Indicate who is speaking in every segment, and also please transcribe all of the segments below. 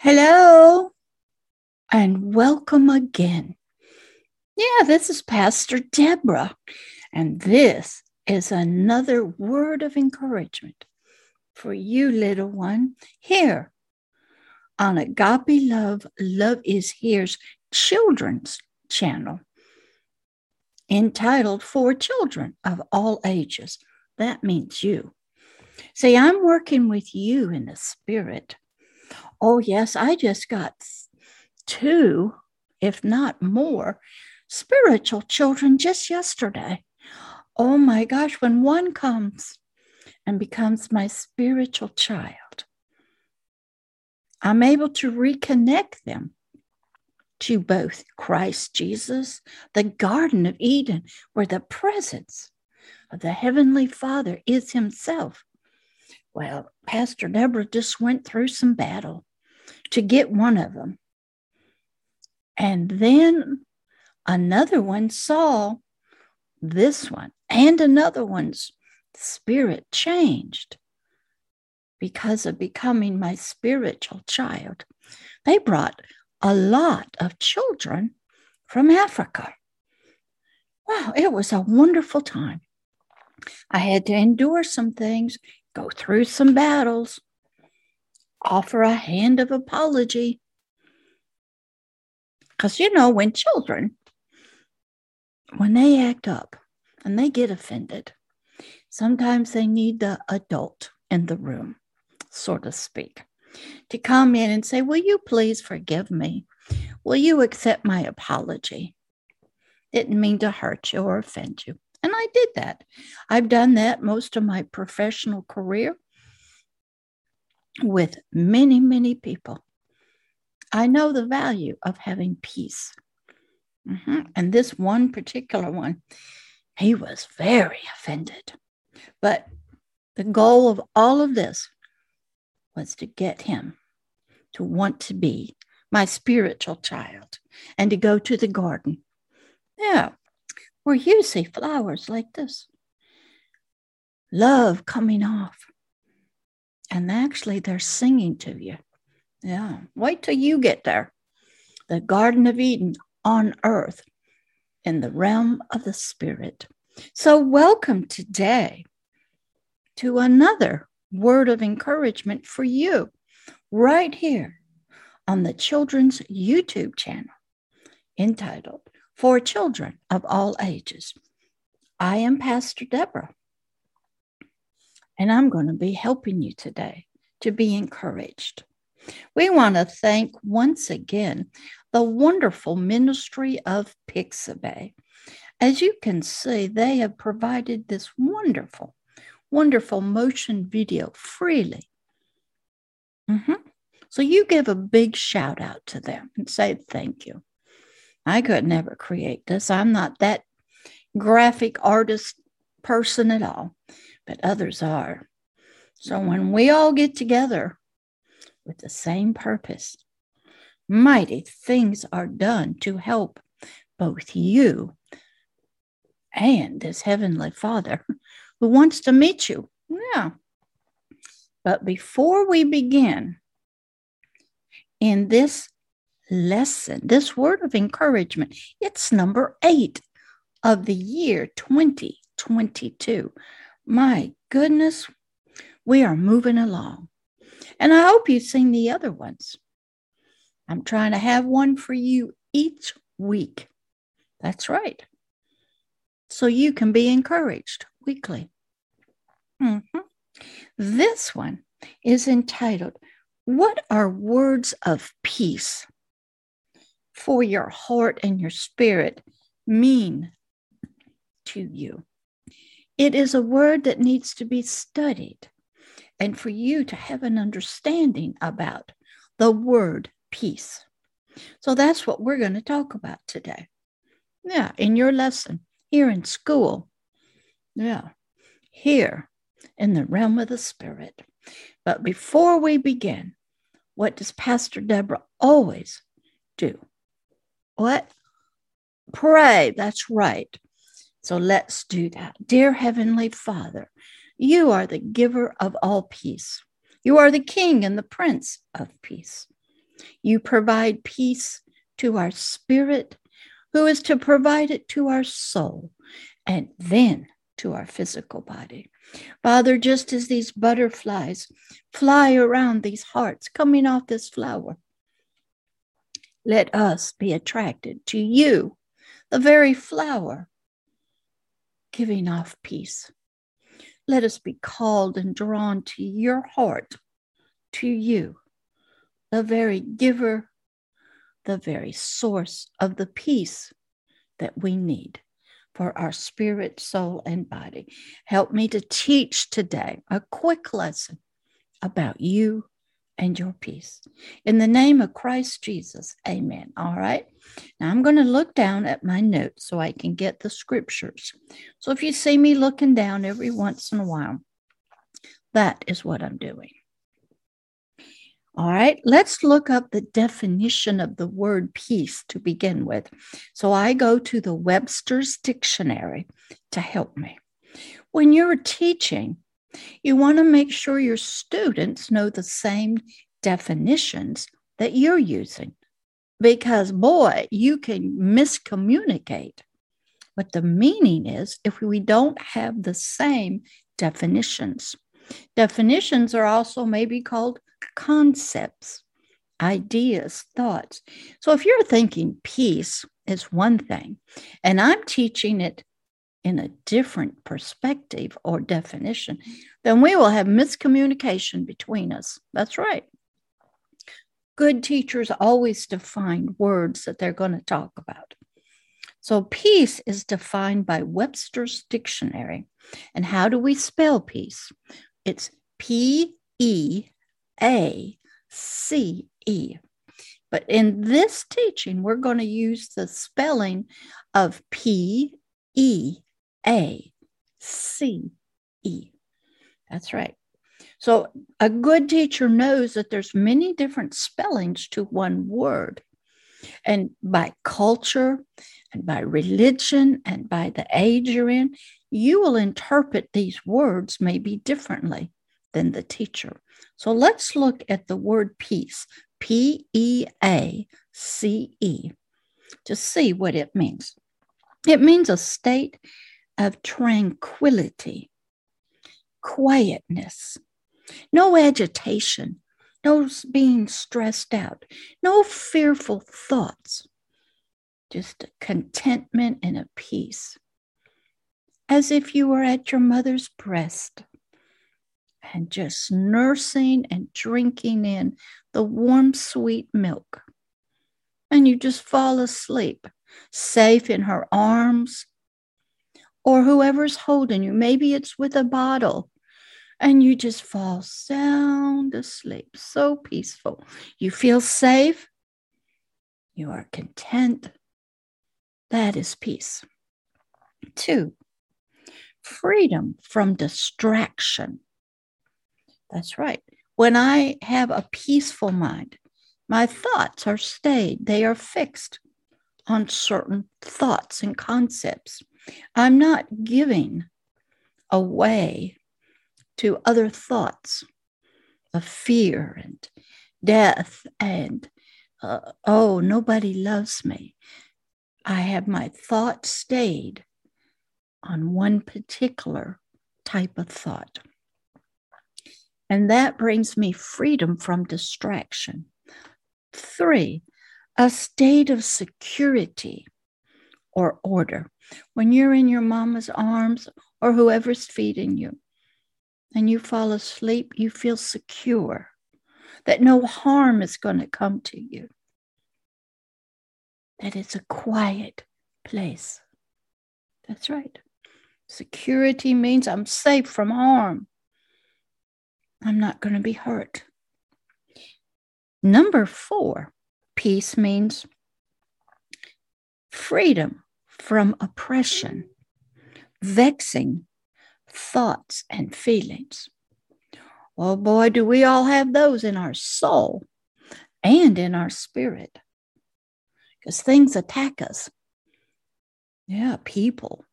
Speaker 1: Hello and welcome again. Yeah, this is Pastor Deborah, and this is another word of encouragement for you, little one, here on Agape Love, Love is Here's children's channel entitled For Children of All Ages. That means you. See, I'm working with you in the spirit Oh, yes, I just got two, if not more, spiritual children just yesterday. Oh my gosh, when one comes and becomes my spiritual child, I'm able to reconnect them to both Christ Jesus, the Garden of Eden, where the presence of the Heavenly Father is Himself. Well, Pastor Deborah just went through some battle to get one of them. And then another one saw this one, and another one's spirit changed because of becoming my spiritual child. They brought a lot of children from Africa. Wow, it was a wonderful time. I had to endure some things, go through some battles, offer a hand of apology. Because, you know, when children, when they act up and they get offended, sometimes they need the adult in the room, so to speak, to come in and say, Will you please forgive me? Will you accept my apology? Didn't mean to hurt you or offend you. And I did that. I've done that most of my professional career with many, many people. I know the value of having peace. Mm-hmm. And this one particular one, he was very offended. But the goal of all of this was to get him to want to be my spiritual child and to go to the garden. Yeah, where you see flowers like this. Love coming off and actually they're singing to you. Yeah, wait till you get there. The Garden of Eden on earth in the realm of the Spirit. So, welcome today to another word of encouragement for you right here on the Children's YouTube channel entitled For Children of All Ages. I am Pastor Deborah. And I'm going to be helping you today to be encouraged. We want to thank once again the wonderful ministry of Pixabay. As you can see, they have provided this wonderful, wonderful motion video freely. Mm-hmm. So you give a big shout out to them and say thank you. I could never create this. I'm not that graphic artist person at all but others are. So when we all get together with the same purpose, mighty things are done to help both you and this Heavenly Father who wants to meet you. Yeah. But before we begin in this lesson, this word of encouragement, it's number eight of the year 2022 my goodness, we are moving along. And I hope you've seen the other ones. I'm trying to have one for you each week. That's right. So you can be encouraged weekly. Mm-hmm. This one is entitled, What Are Words of Peace for Your Heart and Your Spirit Mean to You? It is a word that needs to be studied and for you to have an understanding about the word peace. So that's what we're going to talk about today. Yeah, in your lesson, here in school. Yeah, here in the realm of the Spirit. But before we begin, what does Pastor Deborah always do? What? Pray. That's right. So let's do that. Dear Heavenly Father, you are the giver of all peace. You are the King and the Prince of Peace. You provide peace to our spirit, who is to provide it to our soul, and then to our physical body. Father, just as these butterflies fly around these hearts coming off this flower, let us be attracted to you, the very flower, giving off peace. Let us be called and drawn to your heart, to you, the very giver, the very source of the peace that we need for our spirit, soul, and body. Help me to teach today a quick lesson about you and your peace. In the name of Christ Jesus, amen. All right. Now I'm going to look down at my notes so I can get the scriptures. So if you see me looking down every once in a while, that is what I'm doing. All right, let's look up the definition of the word peace to begin with. So I go to the Webster's Dictionary to help me. When you're teaching, you want to make sure your students know the same definitions that you're using because, boy, you can miscommunicate. But the meaning is if we don't have the same definitions. Definitions are also maybe called concepts, ideas, thoughts. So if you're thinking peace is one thing, and I'm teaching it in a different perspective or definition, then we will have miscommunication between us. That's right. Good teachers always define words that they're going to talk about. So, peace is defined by Webster's dictionary. And how do we spell peace? It's P E a C E. But in this teaching, we're going to use the spelling of P E A C E. That's right. So a good teacher knows that there's many different spellings to one word. And by culture and by religion and by the age you're in, you will interpret these words maybe differently than the teacher. So let's look at the word peace, P E A C E, to see what it means. It means a state of tranquility, quietness, no agitation, no being stressed out, no fearful thoughts, just a contentment and a peace, as if you were at your mother's breast and just nursing and drinking in the warm, sweet milk. And you just fall asleep, safe in her arms or whoever's holding you. Maybe it's with a bottle. And you just fall sound asleep, so peaceful. You feel safe. You are content. That is peace. Two, freedom from distraction. That's right. When I have a peaceful mind, my thoughts are stayed, they are fixed on certain thoughts and concepts. I'm not giving away to other thoughts of fear and death and, uh, oh, nobody loves me. I have my thoughts stayed on one particular type of thought. And that brings me freedom from distraction. Three, a state of security or order. When you're in your mama's arms or whoever's feeding you and you fall asleep, you feel secure that no harm is going to come to you, that it's a quiet place. That's right. Security means I'm safe from harm. I'm not going to be hurt. Number four, peace means freedom from oppression, vexing thoughts and feelings. Oh boy, do we all have those in our soul and in our spirit because things attack us. Yeah, people.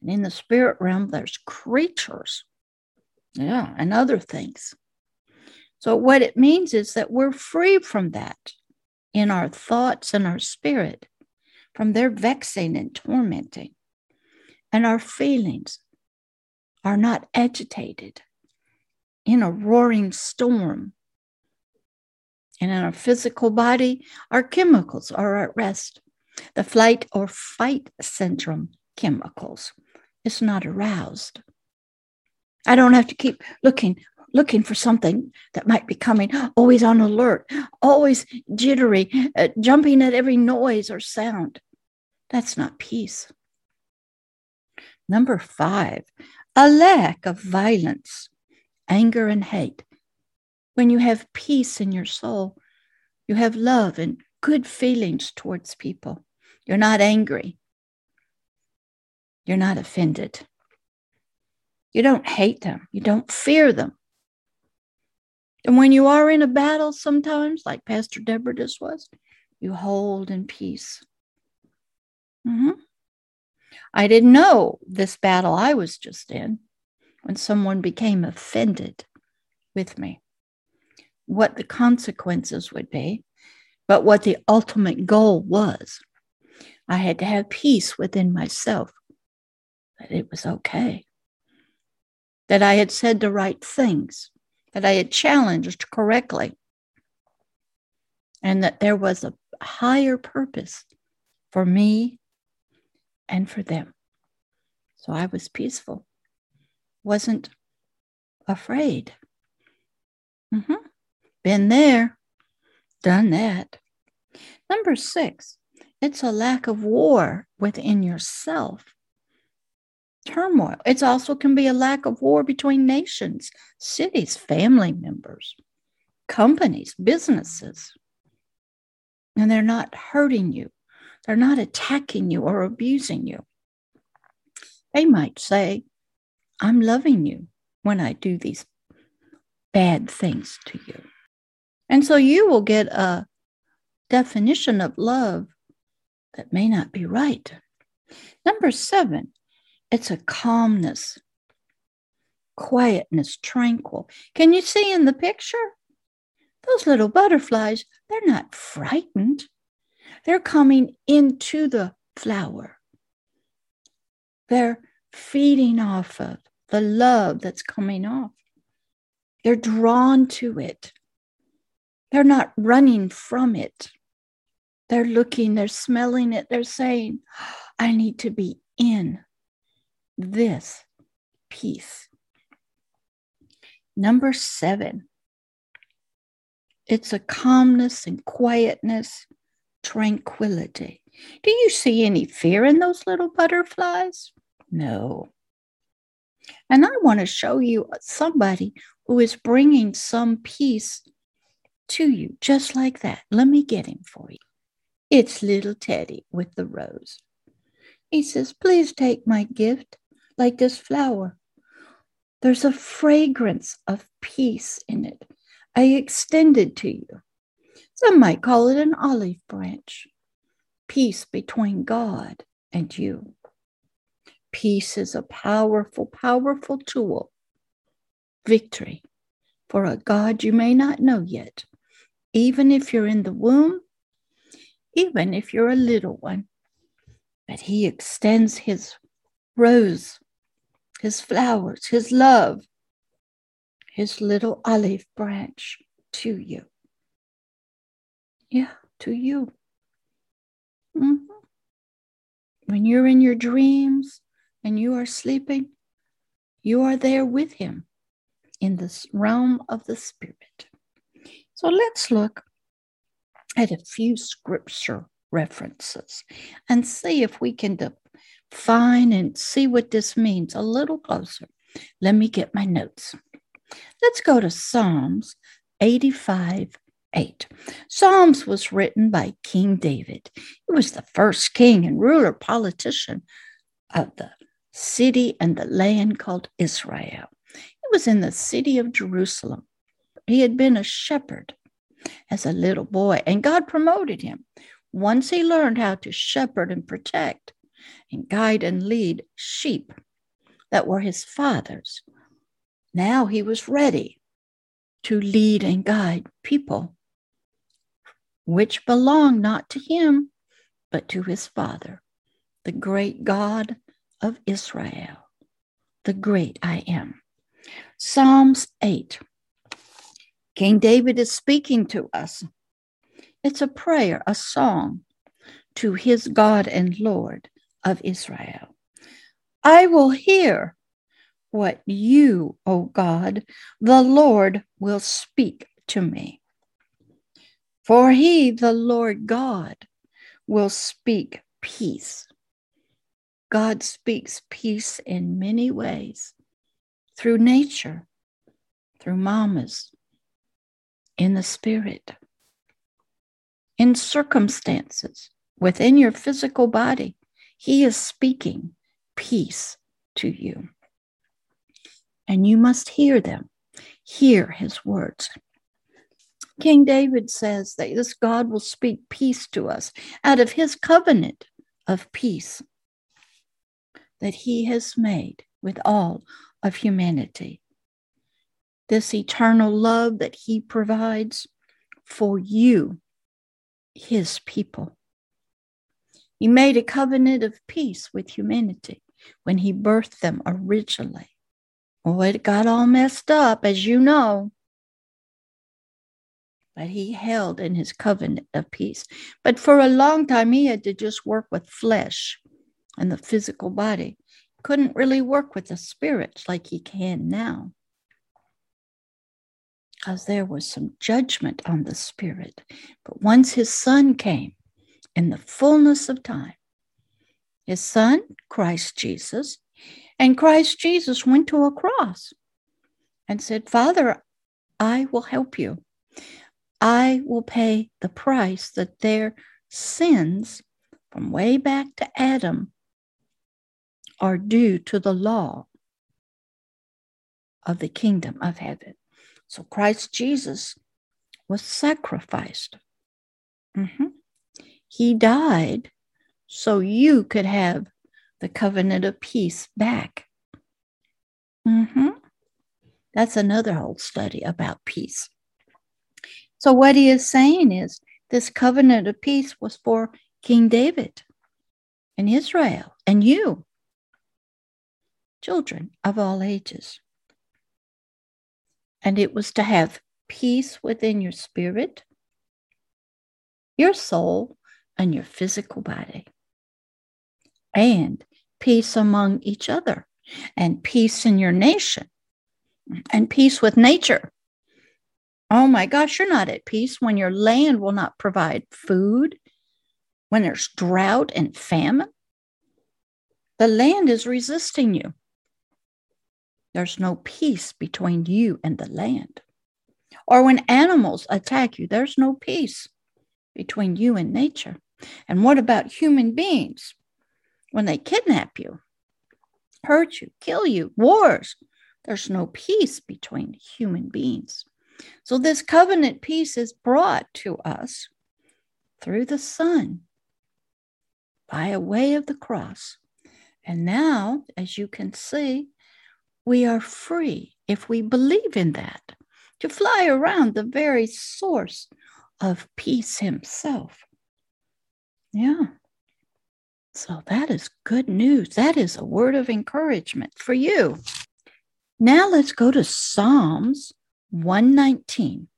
Speaker 1: And in the spirit realm, there's creatures yeah, and other things. So, what it means is that we're free from that in our thoughts and our spirit from their vexing and tormenting. And our feelings are not agitated in a roaring storm. And in our physical body, our chemicals are at rest. The flight or fight syndrome chemicals is not aroused. I don't have to keep looking looking for something that might be coming, always on alert, always jittery, uh, jumping at every noise or sound. That's not peace. Number five, a lack of violence, anger, and hate. When you have peace in your soul, you have love and good feelings towards people. You're not angry. You're not offended. You don't hate them. You don't fear them. And when you are in a battle, sometimes, like Pastor Deborah just was, you hold in peace. Mm-hmm. I didn't know this battle I was just in when someone became offended with me, what the consequences would be, but what the ultimate goal was. I had to have peace within myself that it was okay, that I had said the right things, that I had challenged correctly, and that there was a higher purpose for me and for them. So I was peaceful, wasn't afraid. Mm-hmm. Been there, done that. Number six, it's a lack of war within yourself turmoil. It also can be a lack of war between nations, cities, family members, companies, businesses. And they're not hurting you, they're not attacking you or abusing you. They might say, I'm loving you when I do these bad things to you. And so you will get a definition of love that may not be right. Number seven, it's a calmness, quietness, tranquil. Can you see in the picture? Those little butterflies, they're not frightened. They're coming into the flower. They're feeding off of the love that's coming off. They're drawn to it. They're not running from it. They're looking, they're smelling it, they're saying, I need to be in this peace. Number seven, it's a calmness and quietness, tranquility. Do you see any fear in those little butterflies? No. And I want to show you somebody who is bringing some peace to you, just like that. Let me get him for you. It's little Teddy with the rose. He says, Please take my gift like this flower. There's a fragrance of peace in it. I extend it to you. Some might call it an olive branch. Peace between God and you. Peace is a powerful, powerful tool. Victory for a God you may not know yet, even if you're in the womb, even if you're a little one. But He extends His rose his flowers, his love, his little olive branch to you. Yeah, to you. Mm-hmm. When you're in your dreams and you are sleeping, you are there with him in the realm of the spirit. So let's look at a few scripture references and see if we can de- fine and see what this means a little closer. Let me get my notes. Let's go to Psalms 85 8. Psalms was written by King David. He was the first king and ruler politician of the city and the land called Israel. He was in the city of Jerusalem. He had been a shepherd as a little boy, and God promoted him. Once he learned how to shepherd and protect, and guide and lead sheep that were his father's. Now he was ready to lead and guide people which belong not to him, but to his Father, the great God of Israel, the great I am. Psalms 8. King David is speaking to us. It's a prayer, a song to his God and Lord of Israel. I will hear what you, O God, the Lord, will speak to me. For he, the Lord God, will speak peace. God speaks peace in many ways through nature, through mamas, in the spirit, in circumstances within your physical body. He is speaking peace to you. And you must hear them, hear his words. King David says that this God will speak peace to us out of his covenant of peace that he has made with all of humanity. This eternal love that he provides for you, his people. He made a covenant of peace with humanity when he birthed them originally. Well, it got all messed up, as you know. But he held in his covenant of peace. But for a long time, he had to just work with flesh and the physical body. Couldn't really work with the spirits like he can now. Because there was some judgment on the spirit. But once his son came in the fullness of time, his son, Christ Jesus, and Christ Jesus went to a cross and said, Father, I will help you. I will pay the price that their sins from way back to Adam are due to the law of the kingdom of heaven. So Christ Jesus was sacrificed. Mm-hmm. He died so you could have the covenant of peace back. Mm-hmm. That's another whole study about peace. So, what he is saying is this covenant of peace was for King David and Israel and you, children of all ages. And it was to have peace within your spirit, your soul, and your physical body. And peace among each other, and peace in your nation, and peace with nature. Oh my gosh, you're not at peace when your land will not provide food, when there's drought and famine. The land is resisting you. There's no peace between you and the land. Or when animals attack you, there's no peace between you and nature. And what about human beings? when they kidnap you, hurt you, kill you, wars. There's no peace between human beings. So, this covenant peace is brought to us through the Son by a way of the cross. And now, as you can see, we are free if we believe in that to fly around the very source of peace himself. Yeah. So that is good news. That is a word of encouragement for you. Now let's go to Psalms 119,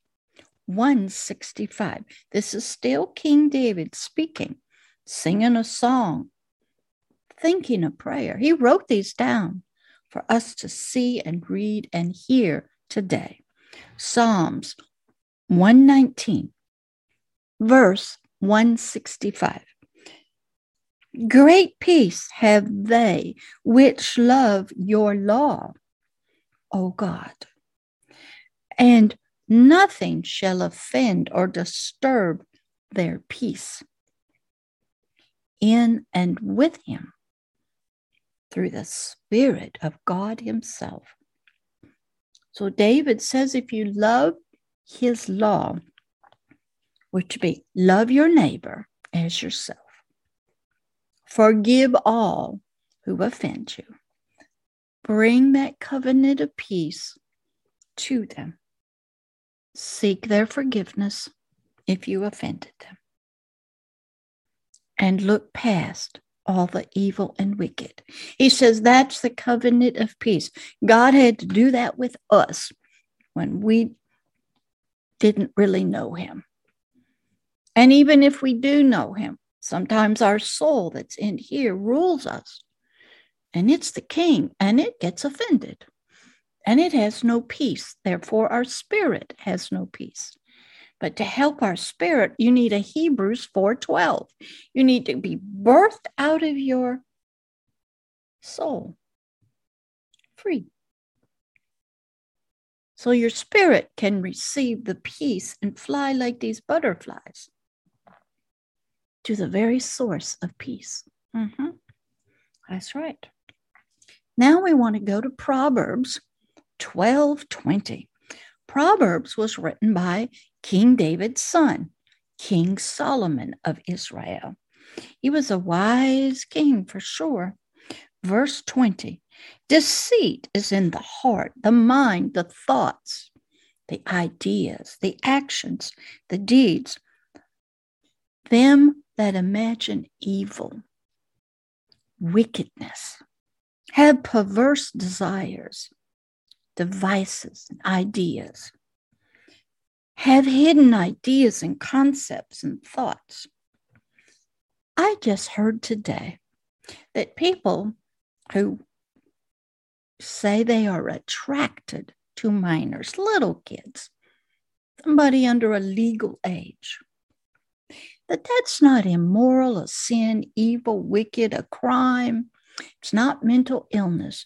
Speaker 1: 165. This is still King David speaking, singing a song, thinking a prayer. He wrote these down for us to see and read and hear today. Psalms 119, verse 165. Great peace have they which love your law, O God. And nothing shall offend or disturb their peace in and with him through the Spirit of God Himself. So David says if you love his law, which be love your neighbor as yourself, Forgive all who offend you. Bring that covenant of peace to them. Seek their forgiveness if you offended them and look past all the evil and wicked. He says that's the covenant of peace. God had to do that with us when we didn't really know him. And even if we do know him, sometimes our soul that's in here rules us. And it's the king, and it gets offended. And it has no peace. Therefore, our spirit has no peace. But to help our spirit, you need a Hebrews 4:12. You need to be birthed out of your soul. Free. So your spirit can receive the peace and fly like these butterflies to the very source of peace. Mm-hmm. That's right. Now we want to go to Proverbs 12:20. Proverbs was written by King David's son, King Solomon of Israel. He was a wise king for sure. Verse 20 Deceit is in the heart, the mind, the thoughts, the ideas, the actions, the deeds. Them that imagine evil, wickedness, have perverse desires, devices, and ideas have hidden ideas and concepts and thoughts. I just heard today that people who say they are attracted to minors, little kids, somebody under a legal age, that that's not immoral, a sin, evil, wicked, a crime. It's not mental illness.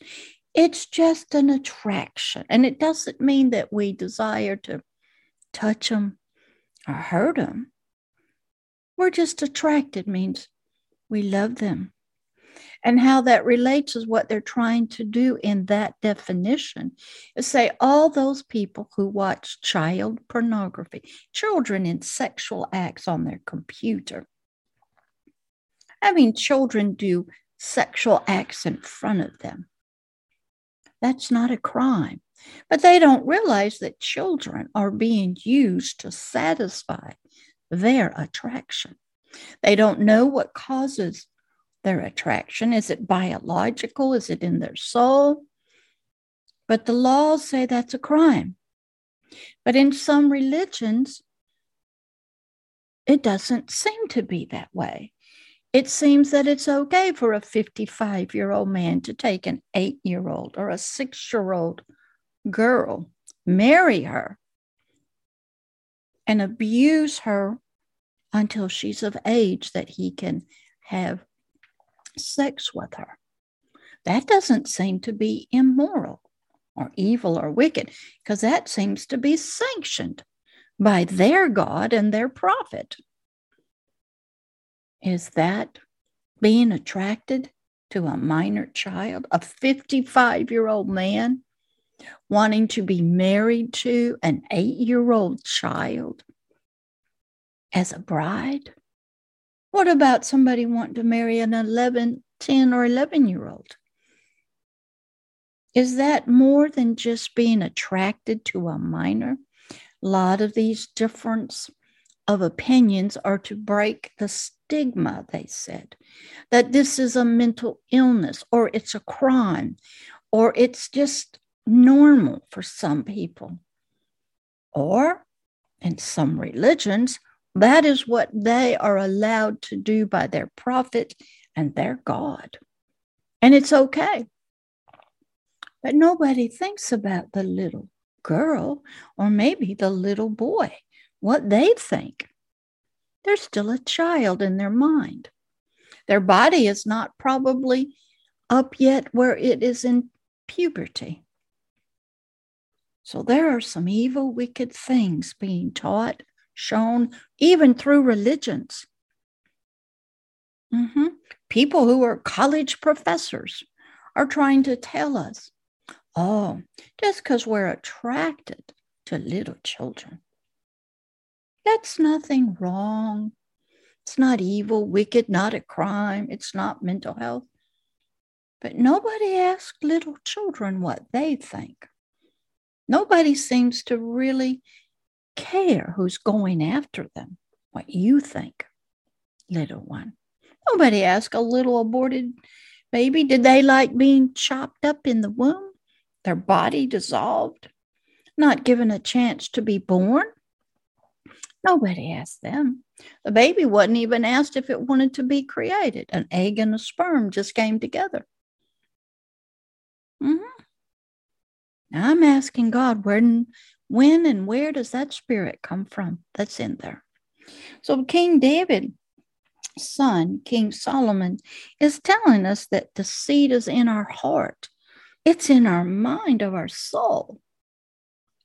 Speaker 1: It's just an attraction. And it doesn't mean that we desire to touch them or hurt them. We're just attracted means we love them. And how that relates is what they're trying to do in that definition is say all those people who watch child pornography, children in sexual acts on their computer. I mean, children do sexual acts in front of them. That's not a crime. But they don't realize that children are being used to satisfy their attraction. They don't know what causes their attraction. Is it biological? Is it in their soul? But the laws say that's a crime. But in some religions, it doesn't seem to be that way. It seems that it's okay for a 55 year old man to take an eight year old or a six year old girl, marry her, and abuse her until she's of age that he can have sex with her. That doesn't seem to be immoral or evil or wicked because that seems to be sanctioned by their God and their prophet. Is that being attracted to a minor child, a 55 year old man wanting to be married to an eight year old child as a bride? What about somebody wanting to marry an 11, 10, or 11 year old? Is that more than just being attracted to a minor? A lot of these difference of opinions are to break the stigma, they said, that this is a mental illness or it's a crime or it's just normal for some people. Or in some religions, that is what they are allowed to do by their prophet and their God. And it's okay. But nobody thinks about the little girl or maybe the little boy, what they think. They're still a child in their mind. Their body is not probably up yet where it is in puberty. So there are some evil, wicked things being taught, shown, even through religions. Mm-hmm. People who are college professors are trying to tell us, oh, just because we're attracted to little children, that's nothing wrong. It's not evil, wicked, not a crime. It's not mental health. But nobody asks little children what they think nobody seems to really care who's going after them, what you think, little one. Nobody asked a little aborted baby, did they like being chopped up in the womb, their body dissolved, not given a chance to be born? Nobody asked them. The baby wasn't even asked if it wanted to be created. An egg and a sperm just came together. Mm-hmm. Now I'm asking God, when, when and where does that spirit come from that's in there? So King David, son, King Solomon, is telling us that the seed is in our heart. It's in our mind of our soul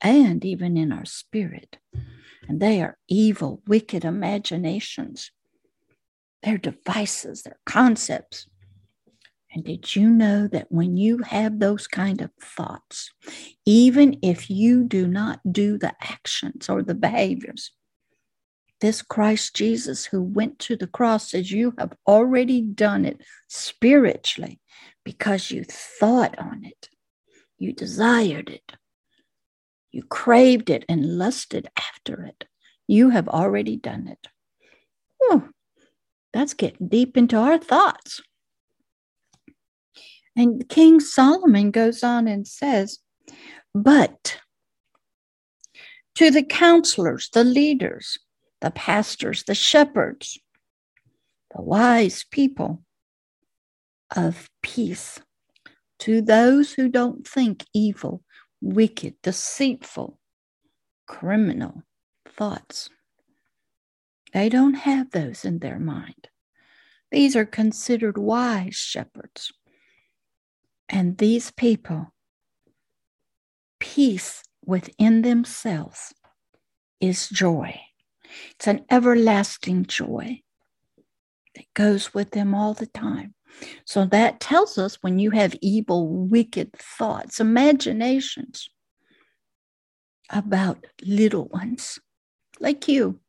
Speaker 1: and even in our spirit. And they are evil, wicked imaginations. They're devices, they're concepts. And did you know that when you have those kind of thoughts, even if you do not do the actions or the behaviors, this Christ Jesus who went to the cross says you have already done it spiritually because you thought on it, you desired it, you craved it and lusted after it. You have already done it. Whew, that's getting deep into our thoughts. And King Solomon goes on and says, But to the counselors, the leaders, the pastors, the shepherds, the wise people of peace, to those who don't think evil, wicked, deceitful, criminal thoughts. They don't have those in their mind. These are considered wise shepherds. And these people, peace within themselves is joy. It's an everlasting joy that goes with them all the time. So that tells us when you have evil, wicked thoughts, imaginations about little ones like you,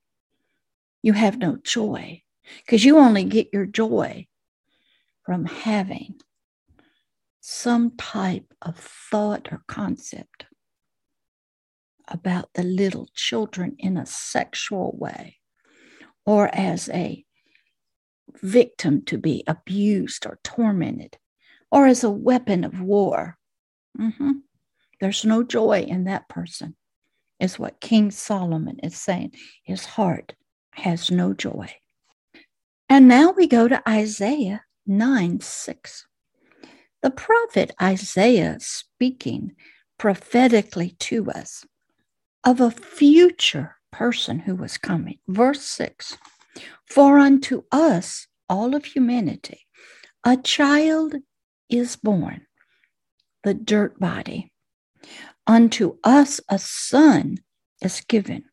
Speaker 1: you have no joy because you only get your joy from having some type of thought or concept about the little children in a sexual way or as a victim to be abused or tormented or as a weapon of war. Mm-hmm. There's no joy in that person is what King Solomon is saying. His heart has no joy. And now we go to Isaiah 9 6. The prophet Isaiah speaking prophetically to us of a future person who was coming. Verse 6 For unto us, all of humanity, a child is born, the dirt body Unto us a son is given.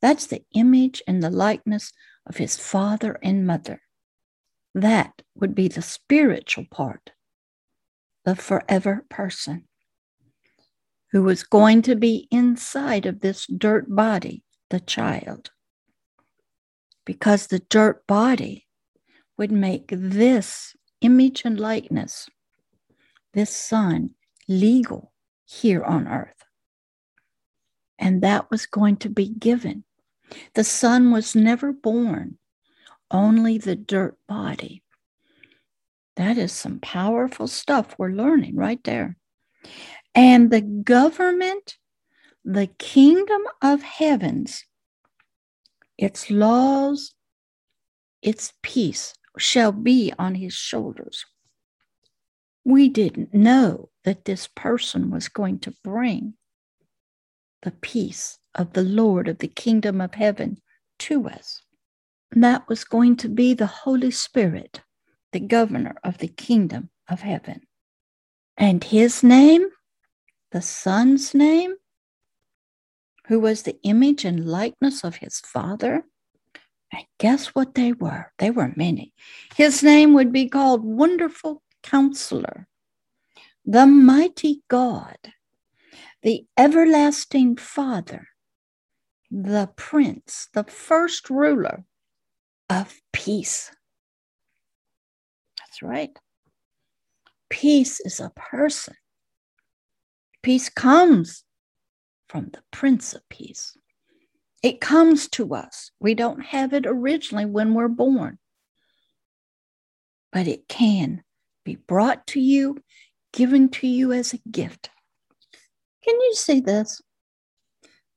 Speaker 1: That's the image and the likeness of his father and mother. That would be the spiritual part, the forever person who was going to be inside of this dirt body, the child. Because the dirt body would make this image and likeness, this son, legal here on earth. And that was going to be given. The son was never born, only the dirt body. That is some powerful stuff we're learning right there. And the government, the kingdom of heavens, its laws, its peace shall be on his shoulders. We didn't know that this person was going to bring the peace of the Lord of the kingdom of heaven to us. And that was going to be the Holy Spirit, the governor of the kingdom of heaven. And his name, the Son's name, who was the image and likeness of his Father. And guess what they were? They were many. His name would be called Wonderful Counselor, the Mighty God, the Everlasting Father, the Prince, the first ruler of peace. That's right. Peace is a person. Peace comes from the Prince of Peace. It comes to us. We don't have it originally when we're born, but it can be brought to you, given to you as a gift. Can you see this?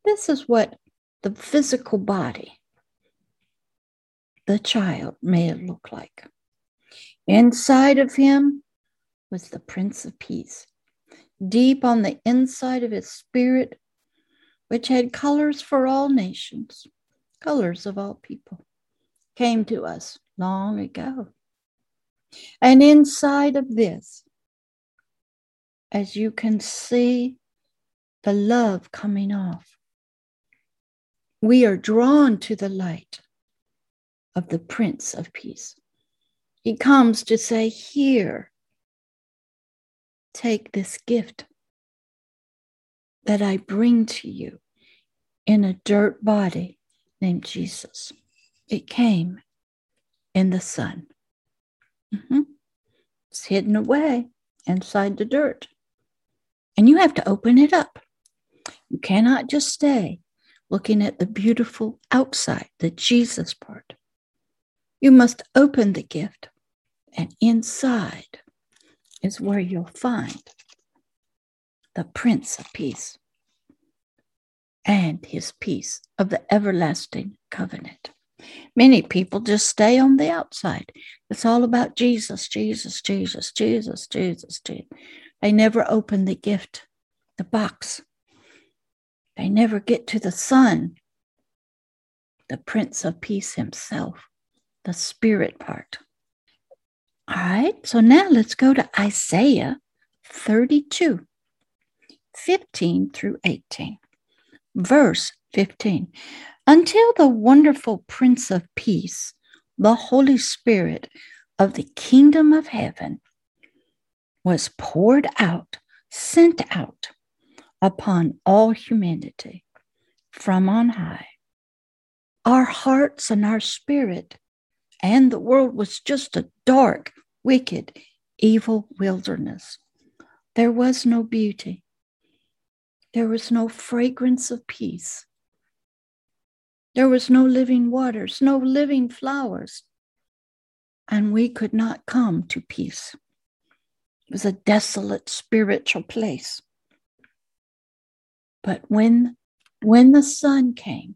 Speaker 1: This is what the physical body, the child, may look like. Inside of him was the Prince of Peace. Deep on the inside of his spirit which had colors for all nations, colors of all people, came to us long ago. And inside of this, as you can see the love coming off, we are drawn to the light of the Prince of Peace. He comes to say, Here, take this gift that I bring to you in a dirt body named Jesus. It came in the Son. Mm-hmm. It's hidden away inside the dirt. And you have to open it up. You cannot just stay looking at the beautiful outside, the Jesus part. You must open the gift, and inside is where you'll find the Prince of Peace and his peace of the everlasting covenant. Many people just stay on the outside. It's all about Jesus, Jesus, Jesus, Jesus, Jesus, Jesus. They never open the gift, the box. They never get to the Son, the Prince of Peace himself, the Spirit part. All right, so now let's go to Isaiah 32. 15 through 18. Verse 15 Until the wonderful Prince of Peace, the Holy Spirit of the kingdom of heaven, was poured out, sent out upon all humanity from on high. Our hearts and our spirit and the world was just a dark, wicked, evil wilderness. There was no beauty. There was no fragrance of peace. There was no living waters, no living flowers. And we could not come to peace. It was a desolate spiritual place. But when, when the Son came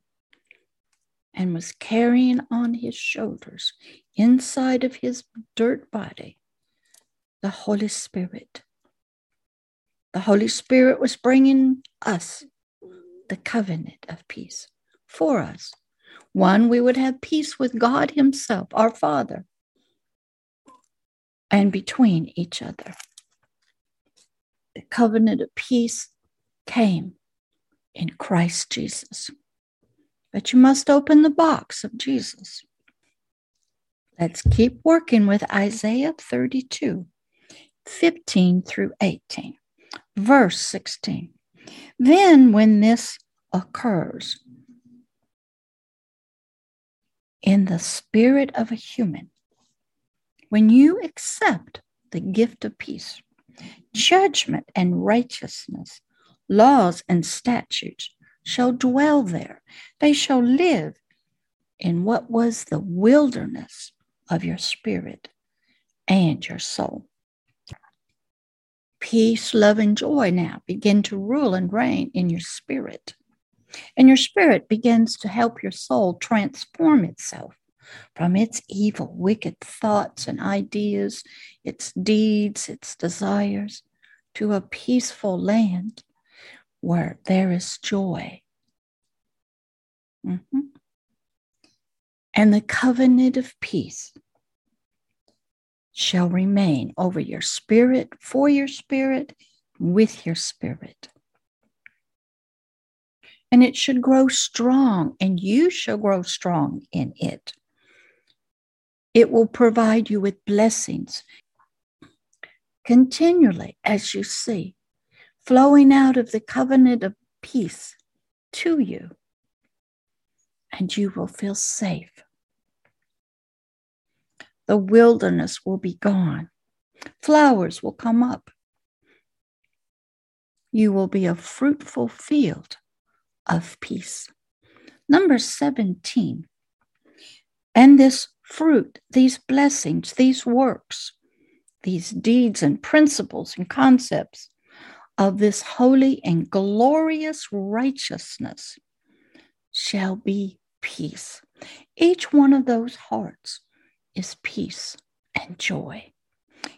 Speaker 1: and was carrying on his shoulders, inside of his dirt body, the Holy Spirit, the Holy Spirit was bringing us the covenant of peace for us. One, we would have peace with God Himself, our Father, and between each other. The covenant of peace came in Christ Jesus. But you must open the box of Jesus. Let's keep working with Isaiah 32, 15 through 18. Verse 16. Then, when this occurs in the spirit of a human, when you accept the gift of peace, judgment and righteousness, laws and statutes shall dwell there. They shall live in what was the wilderness of your spirit and your soul peace, love, and joy now begin to rule and reign in your spirit. And your spirit begins to help your soul transform itself from its evil, wicked thoughts and ideas, its deeds, its desires, to a peaceful land where there is joy. Mm-hmm. And the covenant of peace shall remain over your spirit, for your spirit, with your spirit. And it should grow strong, and you shall grow strong in it. It will provide you with blessings continually as you see, flowing out of the covenant of peace to you. And you will feel safe the wilderness will be gone. Flowers will come up. You will be a fruitful field of peace. Number 17. And this fruit, these blessings, these works, these deeds and principles and concepts of this holy and glorious righteousness shall be peace. Each one of those hearts is peace and joy,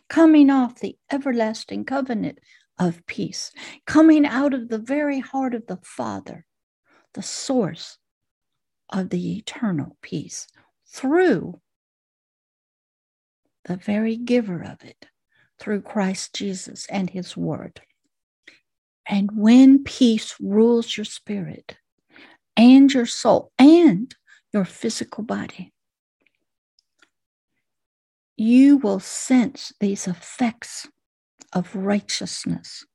Speaker 1: coming off the everlasting covenant of peace, coming out of the very heart of the Father, the source of the eternal peace, through the very giver of it, through Christ Jesus and his word. And when peace rules your spirit and your soul and your physical body, you will sense these effects of righteousness,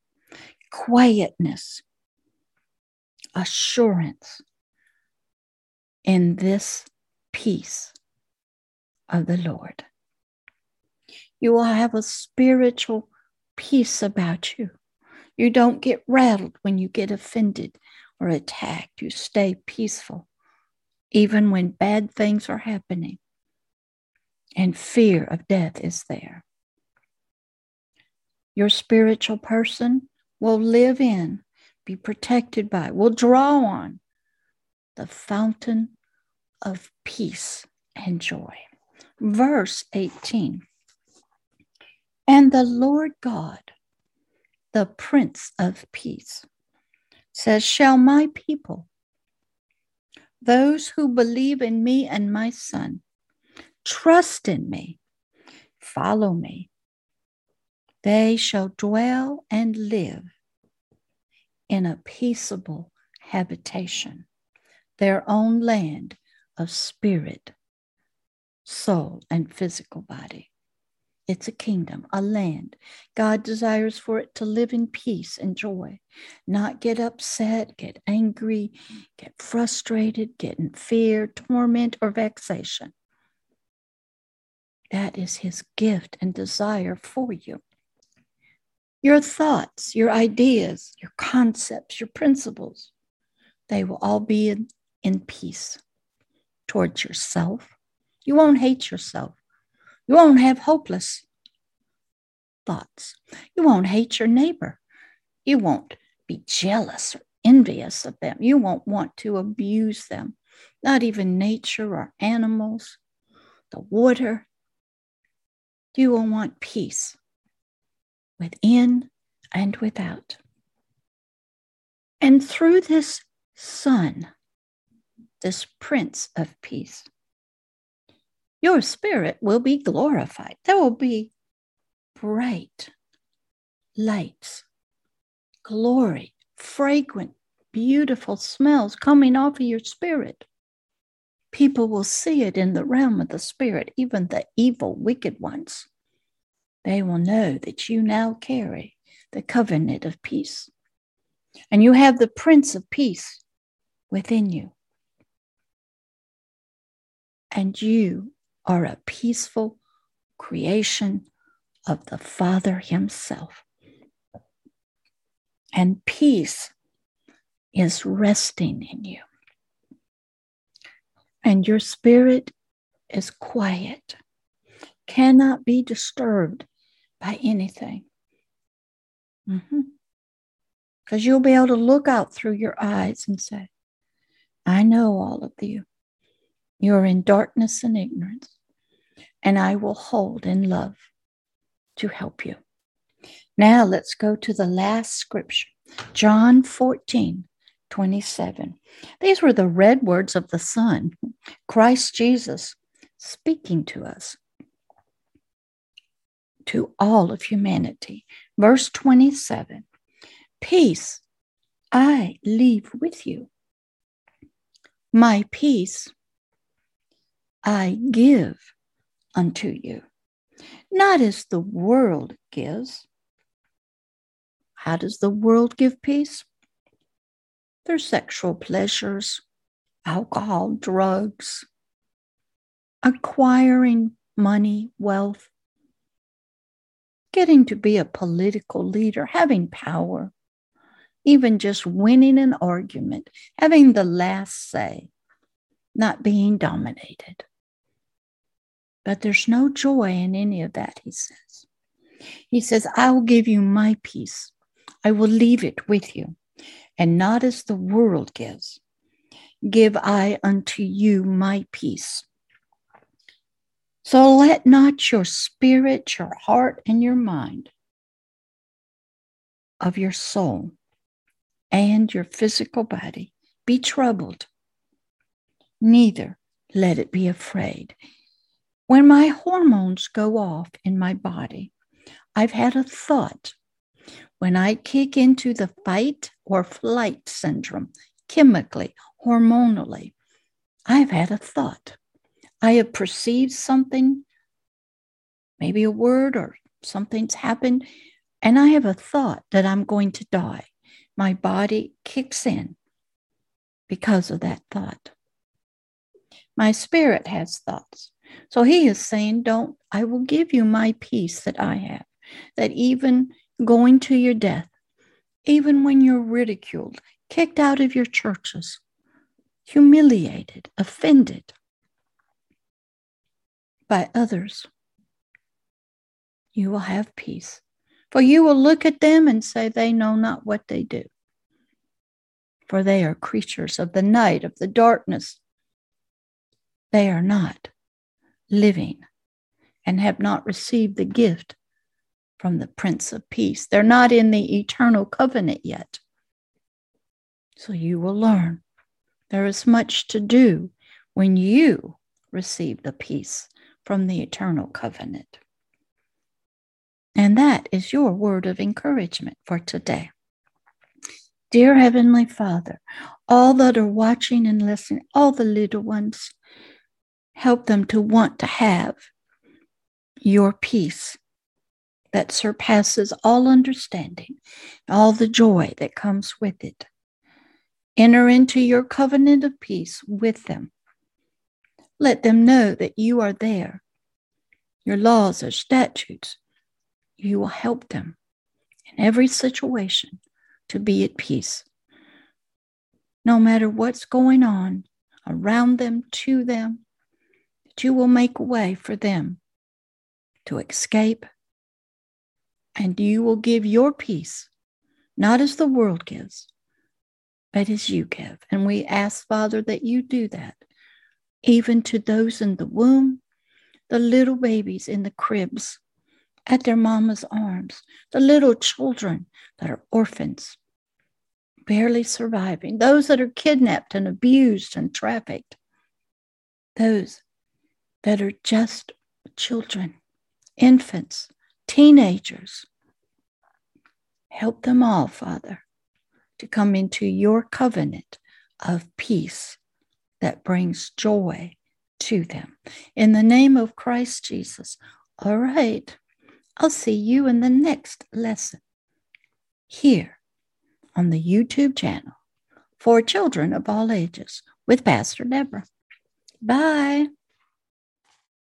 Speaker 1: quietness, assurance in this peace of the Lord. You will have a spiritual peace about you. You don't get rattled when you get offended or attacked. You stay peaceful, even when bad things are happening and fear of death is there. Your spiritual person will live in, be protected by, will draw on the fountain of peace and joy. Verse 18 And the Lord God, the Prince of Peace, says, Shall my people, those who believe in me and my Son, trust in me, follow me, they shall dwell and live in a peaceable habitation, their own land of spirit, soul, and physical body. It's a kingdom, a land. God desires for it to live in peace and joy, not get upset, get angry, get frustrated, get in fear, torment, or vexation. That is his gift and desire for you. Your thoughts, your ideas, your concepts, your principles, they will all be in, in peace towards yourself. You won't hate yourself. You won't have hopeless thoughts. You won't hate your neighbor. You won't be jealous or envious of them. You won't want to abuse them, not even nature or animals, the water. You will want peace within and without. And through this Son, this Prince of Peace, your spirit will be glorified. There will be bright lights, glory, fragrant, beautiful smells coming off of your spirit. People will see it in the realm of the spirit, even the evil, wicked ones. They will know that you now carry the covenant of peace. And you have the Prince of Peace within you. And you are a peaceful creation of the Father Himself. And peace is resting in you. And your spirit is quiet, cannot be disturbed by anything. Because mm-hmm. you'll be able to look out through your eyes and say, I know all of you. You're in darkness and ignorance, and I will hold in love to help you. Now let's go to the last scripture, John 14, 27. These were the red words of the Son, Christ Jesus, speaking to us, to all of humanity. Verse 27 Peace I leave with you, my peace I give unto you not as the world gives. How does the world give peace? Their sexual pleasures, alcohol, drugs, acquiring money, wealth, getting to be a political leader, having power, even just winning an argument, having the last say. not being dominated. But there's no joy in any of that, he says. He says, I will give you my peace. I will leave it with you, and not as the world gives. Give I unto you my peace. So let not your spirit, your heart, and your mind of your soul and your physical body be troubled. Neither let it be afraid. When my hormones go off in my body, I've had a thought. When I kick into the fight or flight syndrome, chemically, hormonally, I've had a thought. I have perceived something, maybe a word or something's happened, and I have a thought that I'm going to die. My body kicks in because of that thought. My spirit has thoughts. So he is saying, Don't, I will give you my peace that I have, that even going to your death, even when you're ridiculed, kicked out of your churches, humiliated, offended by others, you will have peace. For you will look at them and say, They know not what they do. For they are creatures of the night, of the darkness. They are not living and have not received the gift from the Prince of Peace. They're not in the eternal covenant yet. So you will learn there is much to do when you receive the peace from the eternal covenant. And that is your word of encouragement for today. Dear Heavenly Father, all that are watching and listening, all the little ones, Help them to want to have your peace that surpasses all understanding, all the joy that comes with it. Enter into your covenant of peace with them. Let them know that you are there. Your laws are statutes, you will help them in every situation to be at peace. No matter what's going on around them, to them, you will make a way for them to escape, and you will give your peace, not as the world gives, but as you give. And we ask, Father, that you do that, even to those in the womb, the little babies in the cribs, at their mama's arms, the little children that are orphans, barely surviving, those that are kidnapped and abused and trafficked, those that are just children, infants, teenagers. Help them all, Father, to come into your covenant of peace that brings joy to them. In the name of Christ Jesus. All right. I'll see you in the next lesson here on the YouTube channel for children of all ages with Pastor Deborah. Bye.